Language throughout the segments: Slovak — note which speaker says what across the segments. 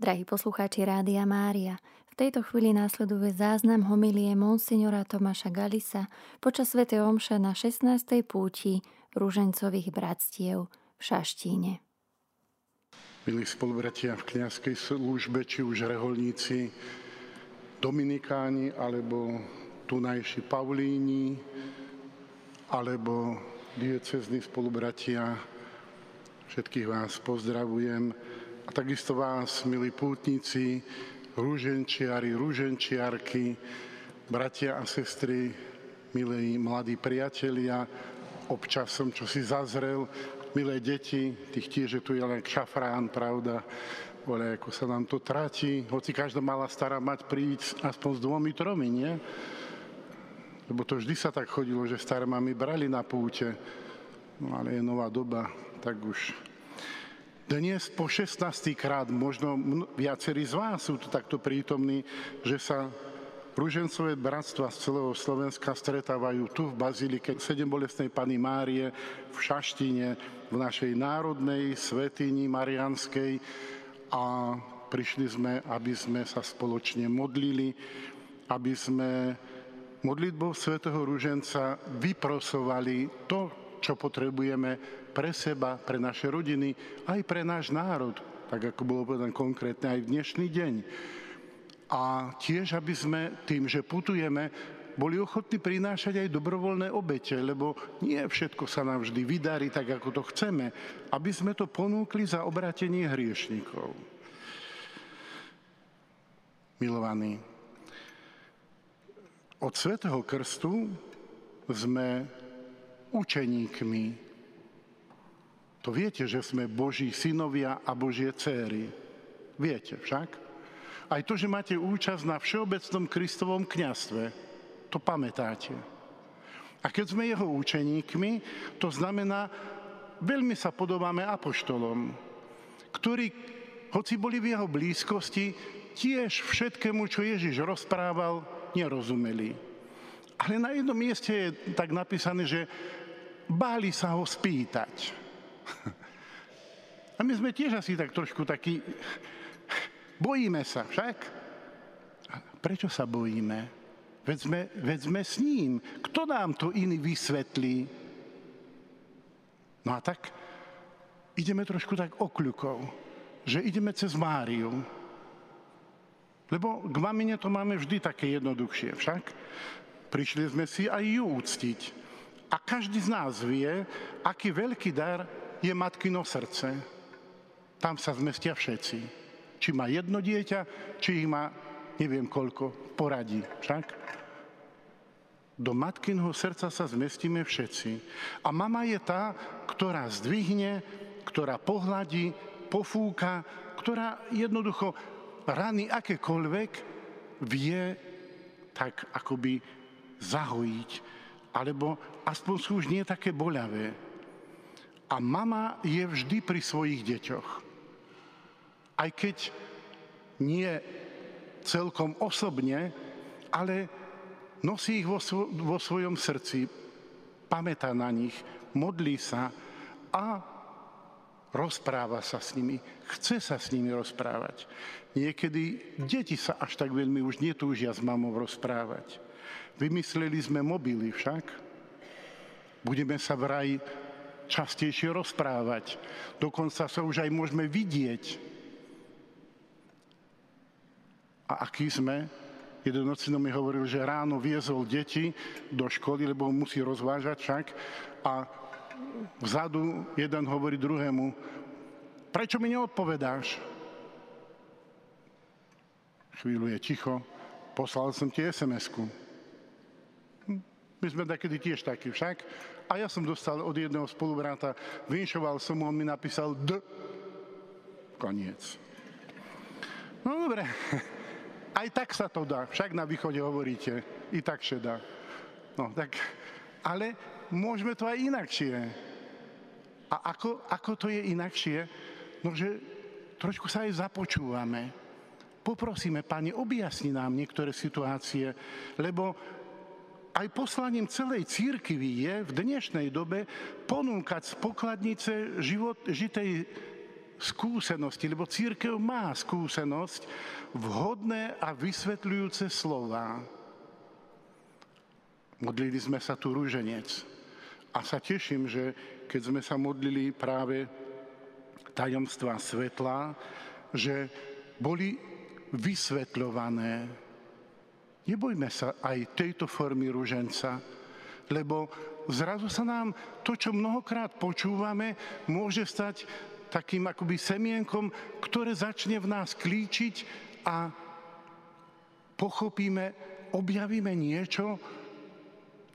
Speaker 1: Drahí poslucháči Rádia Mária, v tejto chvíli následuje záznam homilie monsignora Tomáša Galisa počas Sv. Omša na 16. púti Rúžencových bratstiev v Šaštíne.
Speaker 2: Milí spolubratia v kniazkej službe, či už reholníci, dominikáni, alebo tunajší Paulíni, alebo diecezní spolubratia, všetkých vás pozdravujem a takisto vás, milí pútnici, rúženčiari, rúženčiarky, bratia a sestry, milí mladí priatelia, občasom, čo si zazrel, milé deti, tých tiež je tu je len šafrán, pravda, ale ako sa nám to tráti, hoci každá mala stará mať prísť aspoň s dvomi, tromi, nie? Lebo to vždy sa tak chodilo, že staré mami brali na púte, no ale je nová doba, tak už dnes po 16. krát, možno viacerí z vás sú tu takto prítomní, že sa Rúžencové bratstva z celého Slovenska stretávajú tu v Bazílike Sedem bolestnej Pany Márie v Šaštine, v našej národnej svetini Marianskej a prišli sme, aby sme sa spoločne modlili, aby sme modlitbou svätého Rúženca vyprosovali to, čo potrebujeme pre seba, pre naše rodiny, aj pre náš národ, tak ako bolo povedané konkrétne aj v dnešný deň. A tiež, aby sme tým, že putujeme, boli ochotní prinášať aj dobrovoľné obete, lebo nie všetko sa nám vždy vydarí tak, ako to chceme, aby sme to ponúkli za obratenie hriešnikov. Milovaní, od Svetého Krstu sme učeníkmi to viete, že sme Boží synovia a Božie céry. Viete však? Aj to, že máte účasť na Všeobecnom Kristovom kniastve, to pamätáte. A keď sme jeho učeníkmi, to znamená, veľmi sa podobáme apoštolom, ktorí, hoci boli v jeho blízkosti, tiež všetkému, čo Ježiš rozprával, nerozumeli. Ale na jednom mieste je tak napísané, že báli sa ho spýtať. A my sme tiež asi tak trošku takí, bojíme sa však. A prečo sa bojíme? Veď sme, veď sme s ním. Kto nám to iný vysvetlí? No a tak ideme trošku tak okľukov, že ideme cez Máriu. Lebo k mamine to máme vždy také jednoduchšie. Však prišli sme si aj ju úctiť. A každý z nás vie, aký veľký dar je matkino srdce. Tam sa zmestia všetci. Či má jedno dieťa, či ich má neviem koľko, poradí. Však? Do matkinho srdca sa zmestíme všetci. A mama je tá, ktorá zdvihne, ktorá pohľadí, pofúka, ktorá jednoducho rany akékoľvek vie tak akoby zahojiť, alebo aspoň sú už nie také boľavé. A mama je vždy pri svojich deťoch. Aj keď nie celkom osobne, ale nosí ich vo, svo- vo svojom srdci, pamätá na nich, modlí sa a rozpráva sa s nimi, chce sa s nimi rozprávať. Niekedy deti sa až tak veľmi už netúžia s mamou rozprávať. Vymysleli sme mobily však. Budeme sa vraj častejšie rozprávať. Dokonca sa už aj môžeme vidieť. A aký sme? Jeden nocino mi hovoril, že ráno viezol deti do školy, lebo musí rozvážať však. A vzadu jeden hovorí druhému, prečo mi neodpovedáš? Chvíľu je ticho, poslal som ti SMS-ku. Hm, my sme takedy tiež takí však. A ja som dostal od jedného spolubráta, vinšoval som mu, on mi napísal D. Koniec. No dobre, aj tak sa to dá, však na východe hovoríte, i tak sa dá. No tak, ale môžeme to aj inakšie. A ako, ako to je inakšie? No, že trošku sa aj započúvame. Poprosíme, Pane, objasni nám niektoré situácie, lebo aj poslaním celej církvy je v dnešnej dobe ponúkať z pokladnice život, žitej skúsenosti, lebo církev má skúsenosť, vhodné a vysvetľujúce slova. Modlili sme sa tu rúženec. A sa teším, že keď sme sa modlili práve tajomstva svetla, že boli vysvetľované. Nebojme sa aj tejto formy rúženca, lebo zrazu sa nám to, čo mnohokrát počúvame, môže stať takým akoby semienkom, ktoré začne v nás klíčiť a pochopíme, objavíme niečo,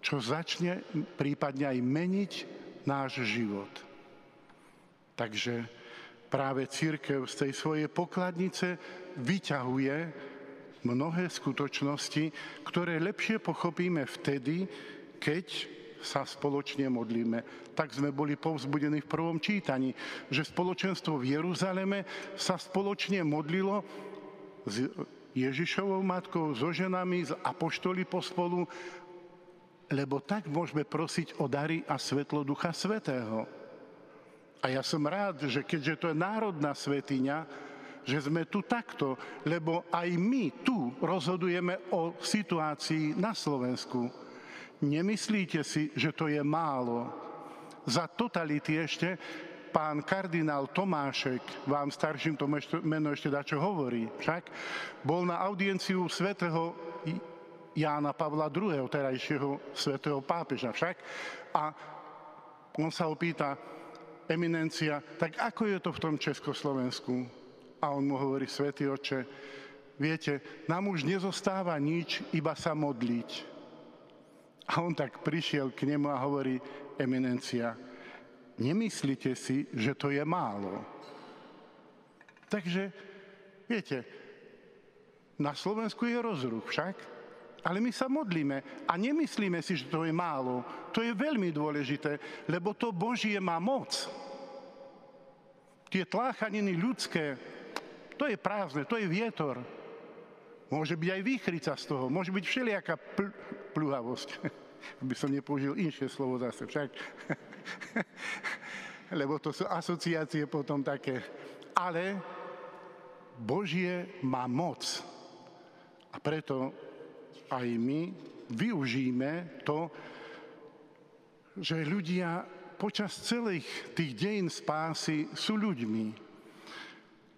Speaker 2: čo začne prípadne aj meniť náš život. Takže práve církev z tej svojej pokladnice vyťahuje mnohé skutočnosti, ktoré lepšie pochopíme vtedy, keď sa spoločne modlíme. Tak sme boli povzbudení v prvom čítaní, že spoločenstvo v Jeruzaleme sa spoločne modlilo s Ježišovou matkou, so ženami, s apoštoli pospolu, lebo tak môžeme prosiť o dary a svetlo Ducha Svetého. A ja som rád, že keďže to je národná svetiňa, že sme tu takto, lebo aj my tu rozhodujeme o situácii na Slovensku. Nemyslíte si, že to je málo. Za totality ešte pán kardinál Tomášek, vám starším to meno ešte dá čo hovorí, však bol na audienciu svätého Jána Pavla II., terajšieho svätého pápeža však, a on sa opýta, eminencia, tak ako je to v tom Československu? A on mu hovorí, svätý oče, viete, nám už nezostáva nič, iba sa modliť. A on tak prišiel k nemu a hovorí, eminencia, nemyslíte si, že to je málo. Takže, viete, na Slovensku je rozruch však, ale my sa modlíme a nemyslíme si, že to je málo. To je veľmi dôležité, lebo to Božie má moc. Tie tláchaniny ľudské, to je prázdne, to je vietor. Môže byť aj výchrica z toho, môže byť všelijaká pl- pluhavosť. Aby som nepoužil inšie slovo zase však. Lebo to sú asociácie potom také. Ale Božie má moc. A preto aj my využíme to, že ľudia počas celých tých dejín spásy sú ľuďmi.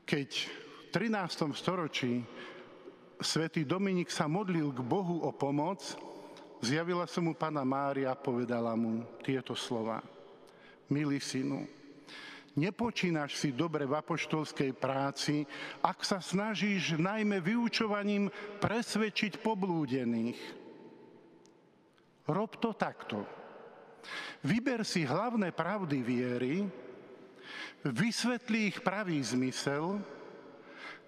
Speaker 2: Keď 13. storočí svätý Dominik sa modlil k Bohu o pomoc, zjavila sa mu Pana Mária a povedala mu tieto slova. Milý synu, nepočínaš si dobre v apoštolskej práci, ak sa snažíš najmä vyučovaním presvedčiť poblúdených. Rob to takto. Vyber si hlavné pravdy viery, vysvetlí ich pravý zmysel,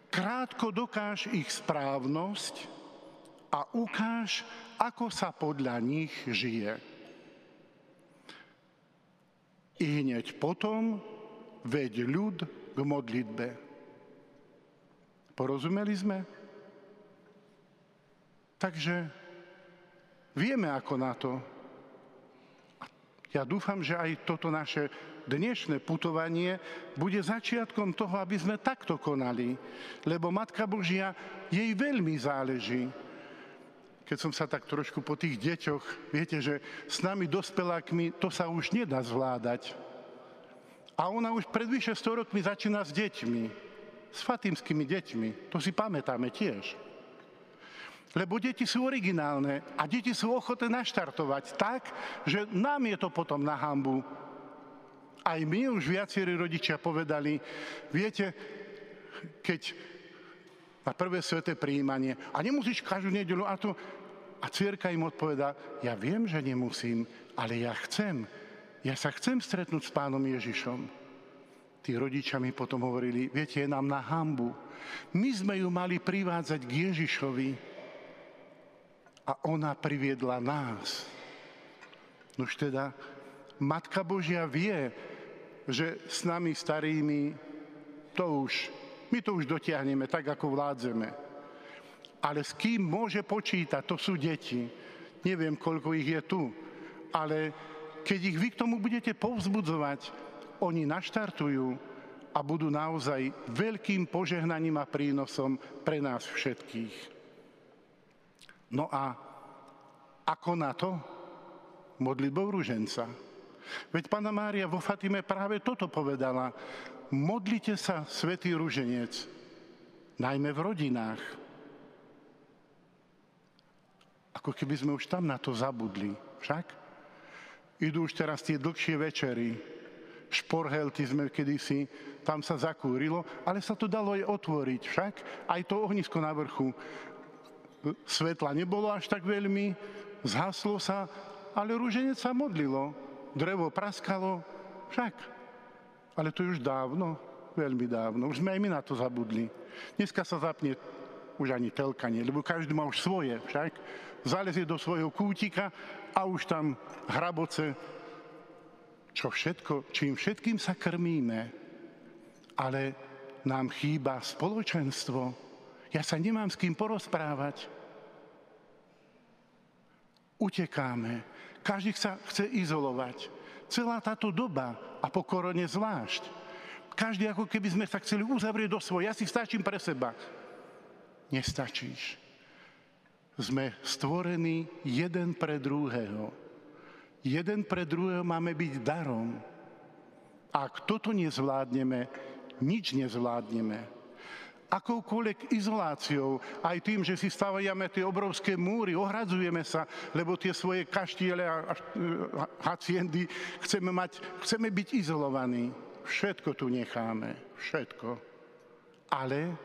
Speaker 2: Krátko dokáž ich správnosť a ukáž, ako sa podľa nich žije. I hneď potom veď ľud k modlitbe. Porozumeli sme? Takže vieme ako na to. Ja dúfam, že aj toto naše dnešné putovanie bude začiatkom toho, aby sme takto konali. Lebo Matka Božia, jej veľmi záleží. Keď som sa tak trošku po tých deťoch, viete, že s nami dospelákmi to sa už nedá zvládať. A ona už pred vyše 100 rokmi začína s deťmi, s fatimskými deťmi. To si pamätáme tiež. Lebo deti sú originálne a deti sú ochotné naštartovať tak, že nám je to potom na hambu aj my už viacerí rodičia povedali, viete, keď na prvé sveté príjmanie, a nemusíš každú nedelu, a to, a cvierka im odpovedá, ja viem, že nemusím, ale ja chcem. Ja sa chcem stretnúť s pánom Ježišom. Tí rodičia mi potom hovorili, viete, je nám na hambu. My sme ju mali privádzať k Ježišovi a ona priviedla nás. Nož teda, Matka Božia vie, že s nami starými to už, my to už dotiahneme tak, ako vládzeme. Ale s kým môže počítať, to sú deti. Neviem, koľko ich je tu, ale keď ich vy k tomu budete povzbudzovať, oni naštartujú a budú naozaj veľkým požehnaním a prínosom pre nás všetkých. No a ako na to? Modlitbou rúženca. Veď Pána Mária vo Fatime práve toto povedala. Modlite sa, svätý rúženec, najmä v rodinách. Ako keby sme už tam na to zabudli. Však? Idú už teraz tie dlhšie večery, šporhelty sme kedysi, tam sa zakúrilo, ale sa to dalo aj otvoriť však, aj to ohnisko na vrchu. Svetla nebolo až tak veľmi, zhaslo sa, ale rúženec sa modlilo, drevo praskalo, však. Ale to už dávno, veľmi dávno, už sme aj my na to zabudli. Dneska sa zapne už ani telka nie, lebo každý má už svoje, však. Zalezie do svojho kútika a už tam hraboce čo všetko, čím všetkým sa krmíme, ale nám chýba spoločenstvo. Ja sa nemám s kým porozprávať. Utekáme. Každý sa chce izolovať. Celá táto doba a po korone zvlášť. Každý ako keby sme sa chceli uzavrieť do svojho. Ja si stačím pre seba. Nestačíš. Sme stvorení jeden pre druhého. Jeden pre druhého máme byť darom. Ak toto nezvládneme, nič nezvládneme. Akoukoľvek izoláciou, aj tým, že si stavajame tie obrovské múry, ohradzujeme sa, lebo tie svoje kaštiele a haciendy chceme, mať, chceme byť izolovaní. Všetko tu necháme, všetko. Ale,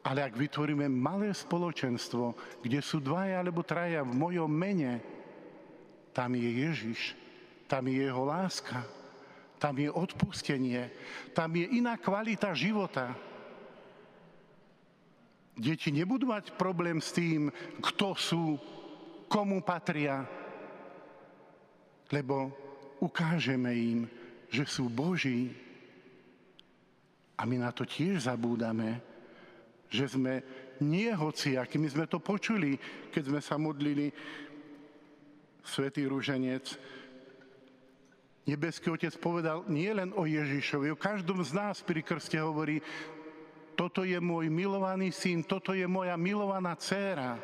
Speaker 2: ale ak vytvoríme malé spoločenstvo, kde sú dvaja alebo traja v mojom mene, tam je Ježiš, tam je jeho láska, tam je odpustenie, tam je iná kvalita života. Deti nebudú mať problém s tým, kto sú, komu patria, lebo ukážeme im, že sú Boží. A my na to tiež zabúdame, že sme nie hoci, akými sme to počuli, keď sme sa modlili svätý Rúženec, Nebeský Otec povedal nie len o Ježišovi, o každom z nás pri krste hovorí, toto je môj milovaný syn, toto je moja milovaná dcéra.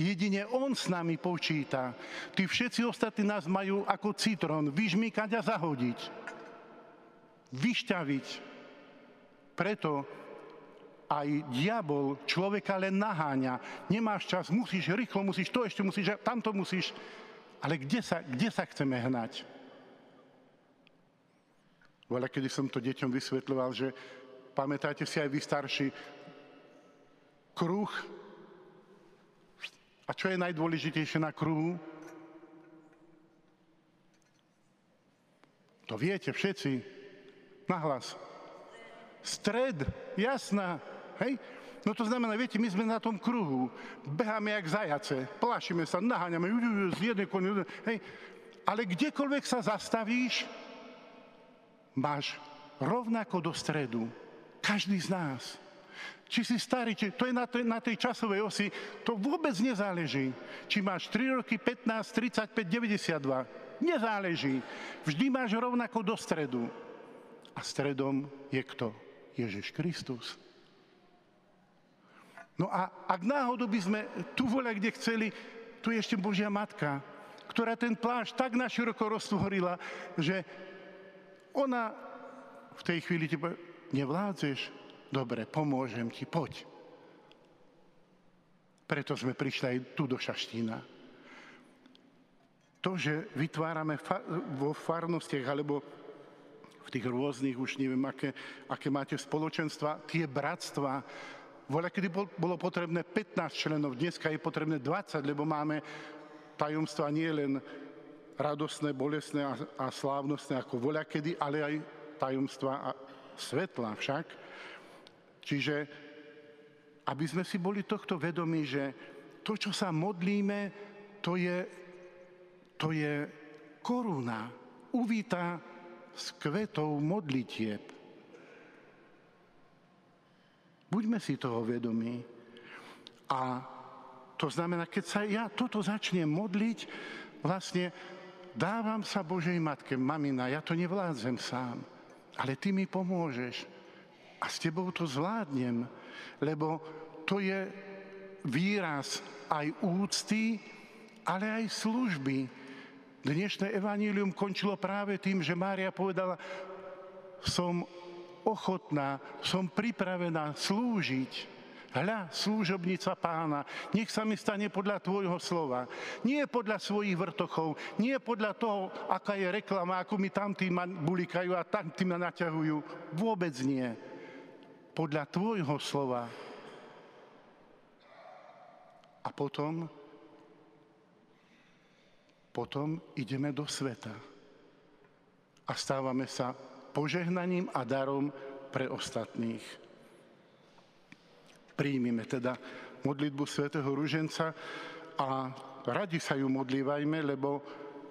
Speaker 2: Jedine On s nami počíta. Tí všetci ostatní nás majú ako citrón vyžmykať a zahodiť. Vyšťaviť. Preto aj diabol človeka len naháňa. Nemáš čas, musíš rýchlo, musíš to ešte, musíš, tamto musíš. Ale kde sa, kde sa chceme hnať? Veľa, kedy som to deťom vysvetľoval, že pamätáte si aj vy starší, kruh. A čo je najdôležitejšie na kruhu? To viete všetci. Nahlas. Stred, jasná. Hej? No to znamená, viete, my sme na tom kruhu, beháme jak zajace, plašíme sa, naháňame z jednej koni, hej. Ale kdekoľvek sa zastavíš, máš rovnako do stredu. Každý z nás. Či si starý, či to je na tej, na tej časovej osi, to vôbec nezáleží. Či máš 3 roky, 15, 35, 92. Nezáleží. Vždy máš rovnako do stredu. A stredom je kto? Ježiš Kristus. No a ak náhodou by sme tu voľa, kde chceli, tu je ešte Božia Matka, ktorá ten plášť tak naširoko roztvorila, že ona v tej chvíli ti povie, nevládzeš? Dobre, pomôžem ti, poď. Preto sme prišli aj tu do Šaštína. To, že vytvárame fa- vo farnostiach alebo v tých rôznych, už neviem, aké, aké máte spoločenstva, tie bratstva, Voľa, kedy bolo potrebné 15 členov, dneska je potrebné 20, lebo máme tajomstva nie len radostné, bolestné a, a slávnostné ako voľa kedy, ale aj tajomstva svetla však. Čiže aby sme si boli tohto vedomi, že to, čo sa modlíme, to je, to je koruna. Uvíta s kvetou modlitieb. Buďme si toho vedomí. A to znamená, keď sa ja toto začnem modliť, vlastne dávam sa Božej Matke, mamina, ja to nevládzem sám. Ale ty mi pomôžeš a s tebou to zvládnem, lebo to je výraz aj úcty, ale aj služby. Dnešné evanílium končilo práve tým, že Mária povedala, som ochotná, som pripravená slúžiť Hľa, služobnica pána, nech sa mi stane podľa tvojho slova. Nie podľa svojich vrtochov, nie podľa toho, aká je reklama, ako mi tamtí ma bulikajú a tamtí ma naťahujú. Vôbec nie. Podľa tvojho slova. A potom, potom ideme do sveta a stávame sa požehnaním a darom pre ostatných príjmime teda modlitbu svätého Ruženca a radi sa ju modlívajme, lebo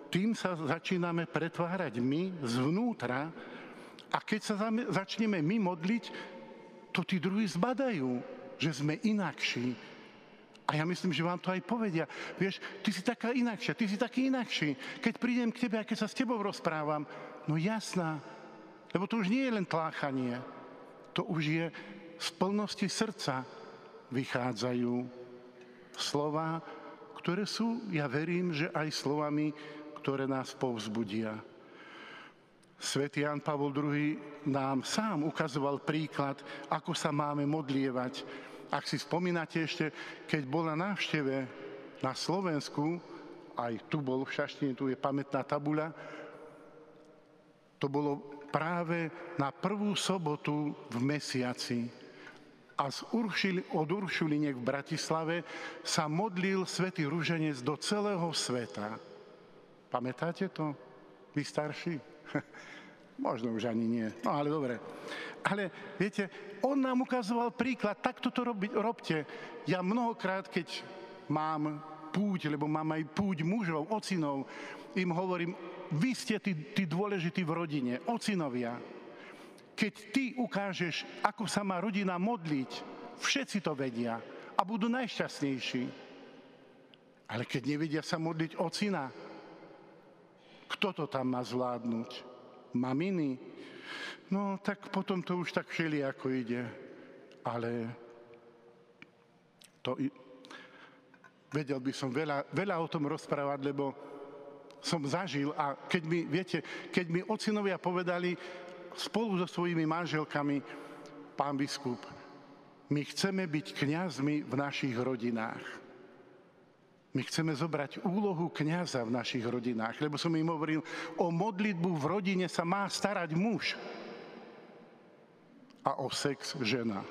Speaker 2: tým sa začíname pretvárať my zvnútra a keď sa začneme my modliť, to tí druhí zbadajú, že sme inakší. A ja myslím, že vám to aj povedia. Vieš, ty si taká inakšia, ty si taký inakší. Keď prídem k tebe a keď sa s tebou rozprávam, no jasná, lebo to už nie je len tláchanie, to už je z plnosti srdca vychádzajú slova, ktoré sú, ja verím, že aj slovami, ktoré nás povzbudia. Svetý Jan Pavol II nám sám ukazoval príklad, ako sa máme modlievať. Ak si spomínate ešte, keď bol na návšteve na Slovensku, aj tu bol v Šaštine, tu je pamätná tabuľa, to bolo práve na prvú sobotu v mesiaci a z Uršili, od Uršuliniek v Bratislave sa modlil svätý Rúženec do celého sveta. Pamätáte to, vy starší? Možno už ani nie, no ale dobre. Ale viete, on nám ukazoval príklad, takto to robi, robte. Ja mnohokrát, keď mám púť, lebo mám aj púť mužov, ocinov, im hovorím, vy ste tí, tí dôležití v rodine, ocinovia. Keď ty ukážeš, ako sa má rodina modliť, všetci to vedia a budú najšťastnejší. Ale keď nevedia sa modliť ocina, kto to tam má zvládnuť? Maminy? No, tak potom to už tak všeli ako ide. Ale to, vedel by som veľa, veľa o tom rozprávať, lebo som zažil a keď mi, viete, keď mi ocinovia povedali, spolu so svojimi manželkami, pán biskup, my chceme byť kňazmi v našich rodinách. My chceme zobrať úlohu kňaza v našich rodinách, lebo som im hovoril, o modlitbu v rodine sa má starať muž a o sex žena.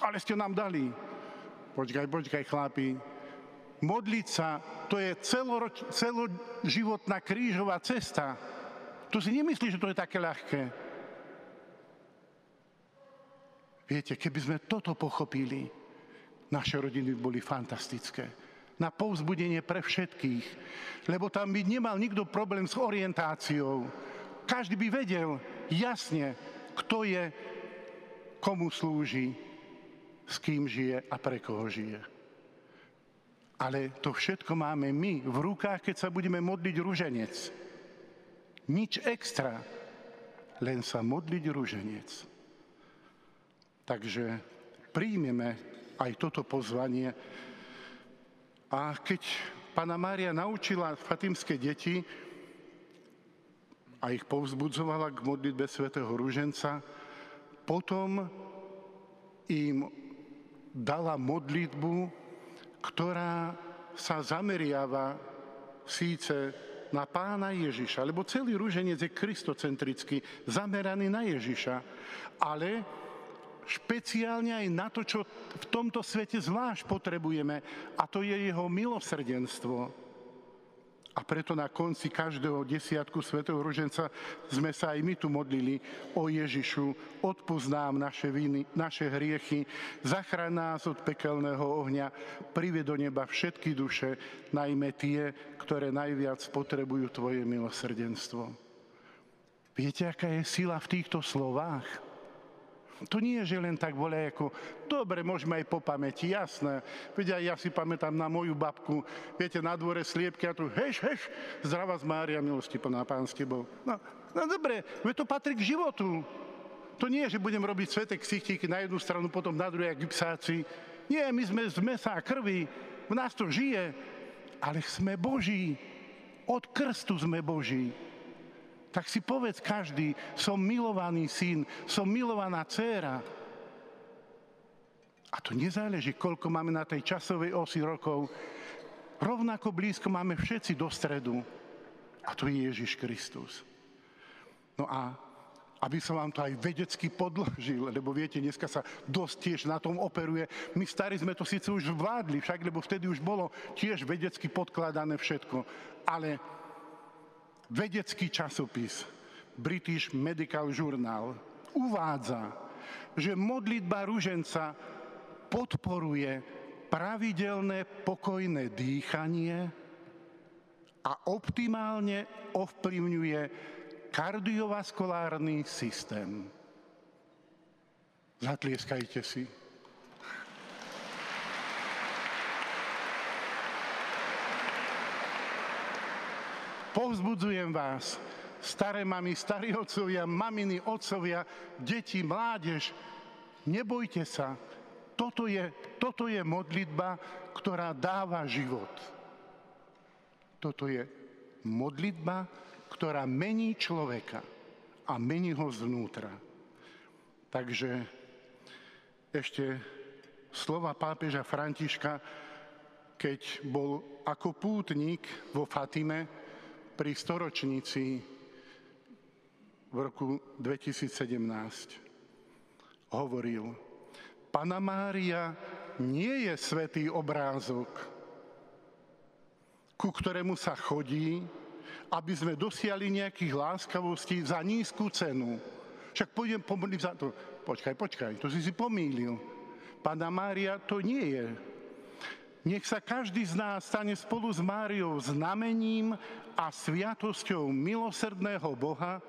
Speaker 2: Ale ste nám dali. Počkaj, počkaj, chlapi. Modliť sa, to je celoroč, celoživotná krížová cesta. Tu si nemyslí, že to je také ľahké. Viete, keby sme toto pochopili, naše rodiny boli fantastické. Na povzbudenie pre všetkých. Lebo tam by nemal nikto problém s orientáciou. Každý by vedel jasne, kto je, komu slúži, s kým žije a pre koho žije. Ale to všetko máme my v rukách, keď sa budeme modliť ruženec. Nič extra, len sa modliť ruženec. Takže príjmeme aj toto pozvanie. A keď Pana Mária naučila fatimské deti a ich povzbudzovala k modlitbe svätého Rúženca, potom im dala modlitbu, ktorá sa zameriava síce na pána Ježiša, lebo celý rúženec je kristocentrický, zameraný na Ježiša, ale špeciálne aj na to, čo v tomto svete zvlášť potrebujeme, a to je jeho milosrdenstvo. A preto na konci každého desiatku svätého Ruženca sme sa aj my tu modlili o Ježišu, odpoznám naše viny, naše hriechy, zachráň nás od pekelného ohňa, prived do neba všetky duše, najmä tie, ktoré najviac potrebujú Tvoje milosrdenstvo. Viete, aká je sila v týchto slovách? To nie je, že len tak vole ako, dobre, môžeme aj po pamäti, jasné. Veď ja si pamätám na moju babku, viete, na dvore sliepky a tu, heš, heš, zdravá z Mária, milosti plná pán s tebou. No, No dobre, to patrí k životu. To nie je, že budem robiť sveté ksichtíky na jednu stranu, potom na druhej, jak psáci. Nie, my sme z mesa a krvi, v nás to žije, ale sme Boží. Od krstu sme Boží. Tak si povedz každý, som milovaný syn, som milovaná dcéra. A to nezáleží, koľko máme na tej časovej osi rokov. Rovnako blízko máme všetci do stredu. A to je Ježiš Kristus. No a aby som vám to aj vedecky podložil, lebo viete, dneska sa dosť tiež na tom operuje. My starí sme to síce už vládli, však, lebo vtedy už bolo tiež vedecky podkladané všetko. Ale vedecký časopis British Medical Journal uvádza, že modlitba ruženca podporuje pravidelné pokojné dýchanie a optimálne ovplyvňuje kardiovaskulárny systém. Zatlieskajte si. Povzbudzujem vás, staré mami, starí otcovia, maminy, otcovia, deti, mládež, nebojte sa. Toto je, toto je modlitba, ktorá dáva život. Toto je modlitba, ktorá mení človeka a mení ho zvnútra. Takže ešte slova pápeža Františka, keď bol ako pútnik vo Fatime pri storočnici v roku 2017, hovoril, Pana Mária nie je svetý obrázok, ku ktorému sa chodí, aby sme dosiali nejakých láskavostí za nízku cenu. Však pôjdem pomodliť za to. Počkaj, počkaj, to si si pomýlil. Pána Mária to nie je. Nech sa každý z nás stane spolu s Máriou znamením a sviatosťou milosrdného Boha,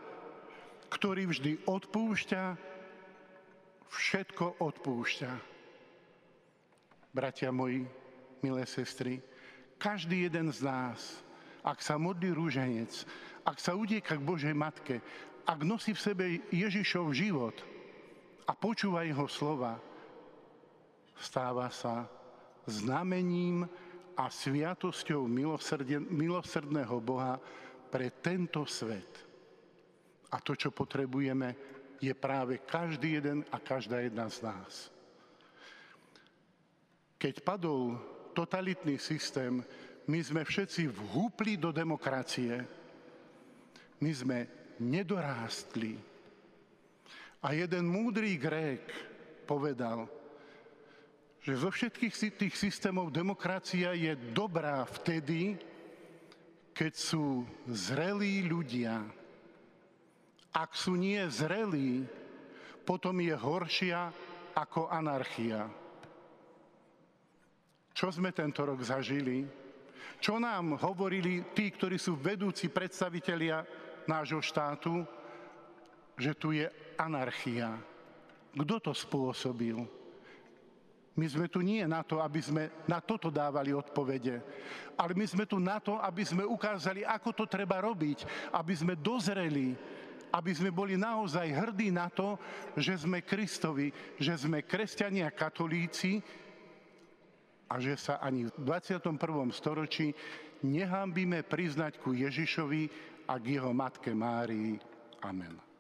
Speaker 2: ktorý vždy odpúšťa, všetko odpúšťa. Bratia moji, milé sestry, každý jeden z nás ak sa modlí rúženec, ak sa udieka k Božej Matke, ak nosí v sebe Ježišov život a počúva jeho slova, stáva sa znamením a sviatosťou milosrdného Boha pre tento svet. A to, čo potrebujeme, je práve každý jeden a každá jedna z nás. Keď padol totalitný systém, my sme všetci vhúpli do demokracie. My sme nedorástli. A jeden múdry Grék povedal, že zo všetkých tých systémov demokracia je dobrá vtedy, keď sú zrelí ľudia. Ak sú nie zrelí, potom je horšia ako anarchia. Čo sme tento rok zažili? Čo nám hovorili tí, ktorí sú vedúci predstavitelia nášho štátu, že tu je anarchia. Kto to spôsobil? My sme tu nie na to, aby sme na toto dávali odpovede, ale my sme tu na to, aby sme ukázali, ako to treba robiť, aby sme dozreli, aby sme boli naozaj hrdí na to, že sme Kristovi, že sme kresťania katolíci, a že sa ani v 21. storočí nehambíme priznať ku Ježišovi a k jeho matke Márii. Amen.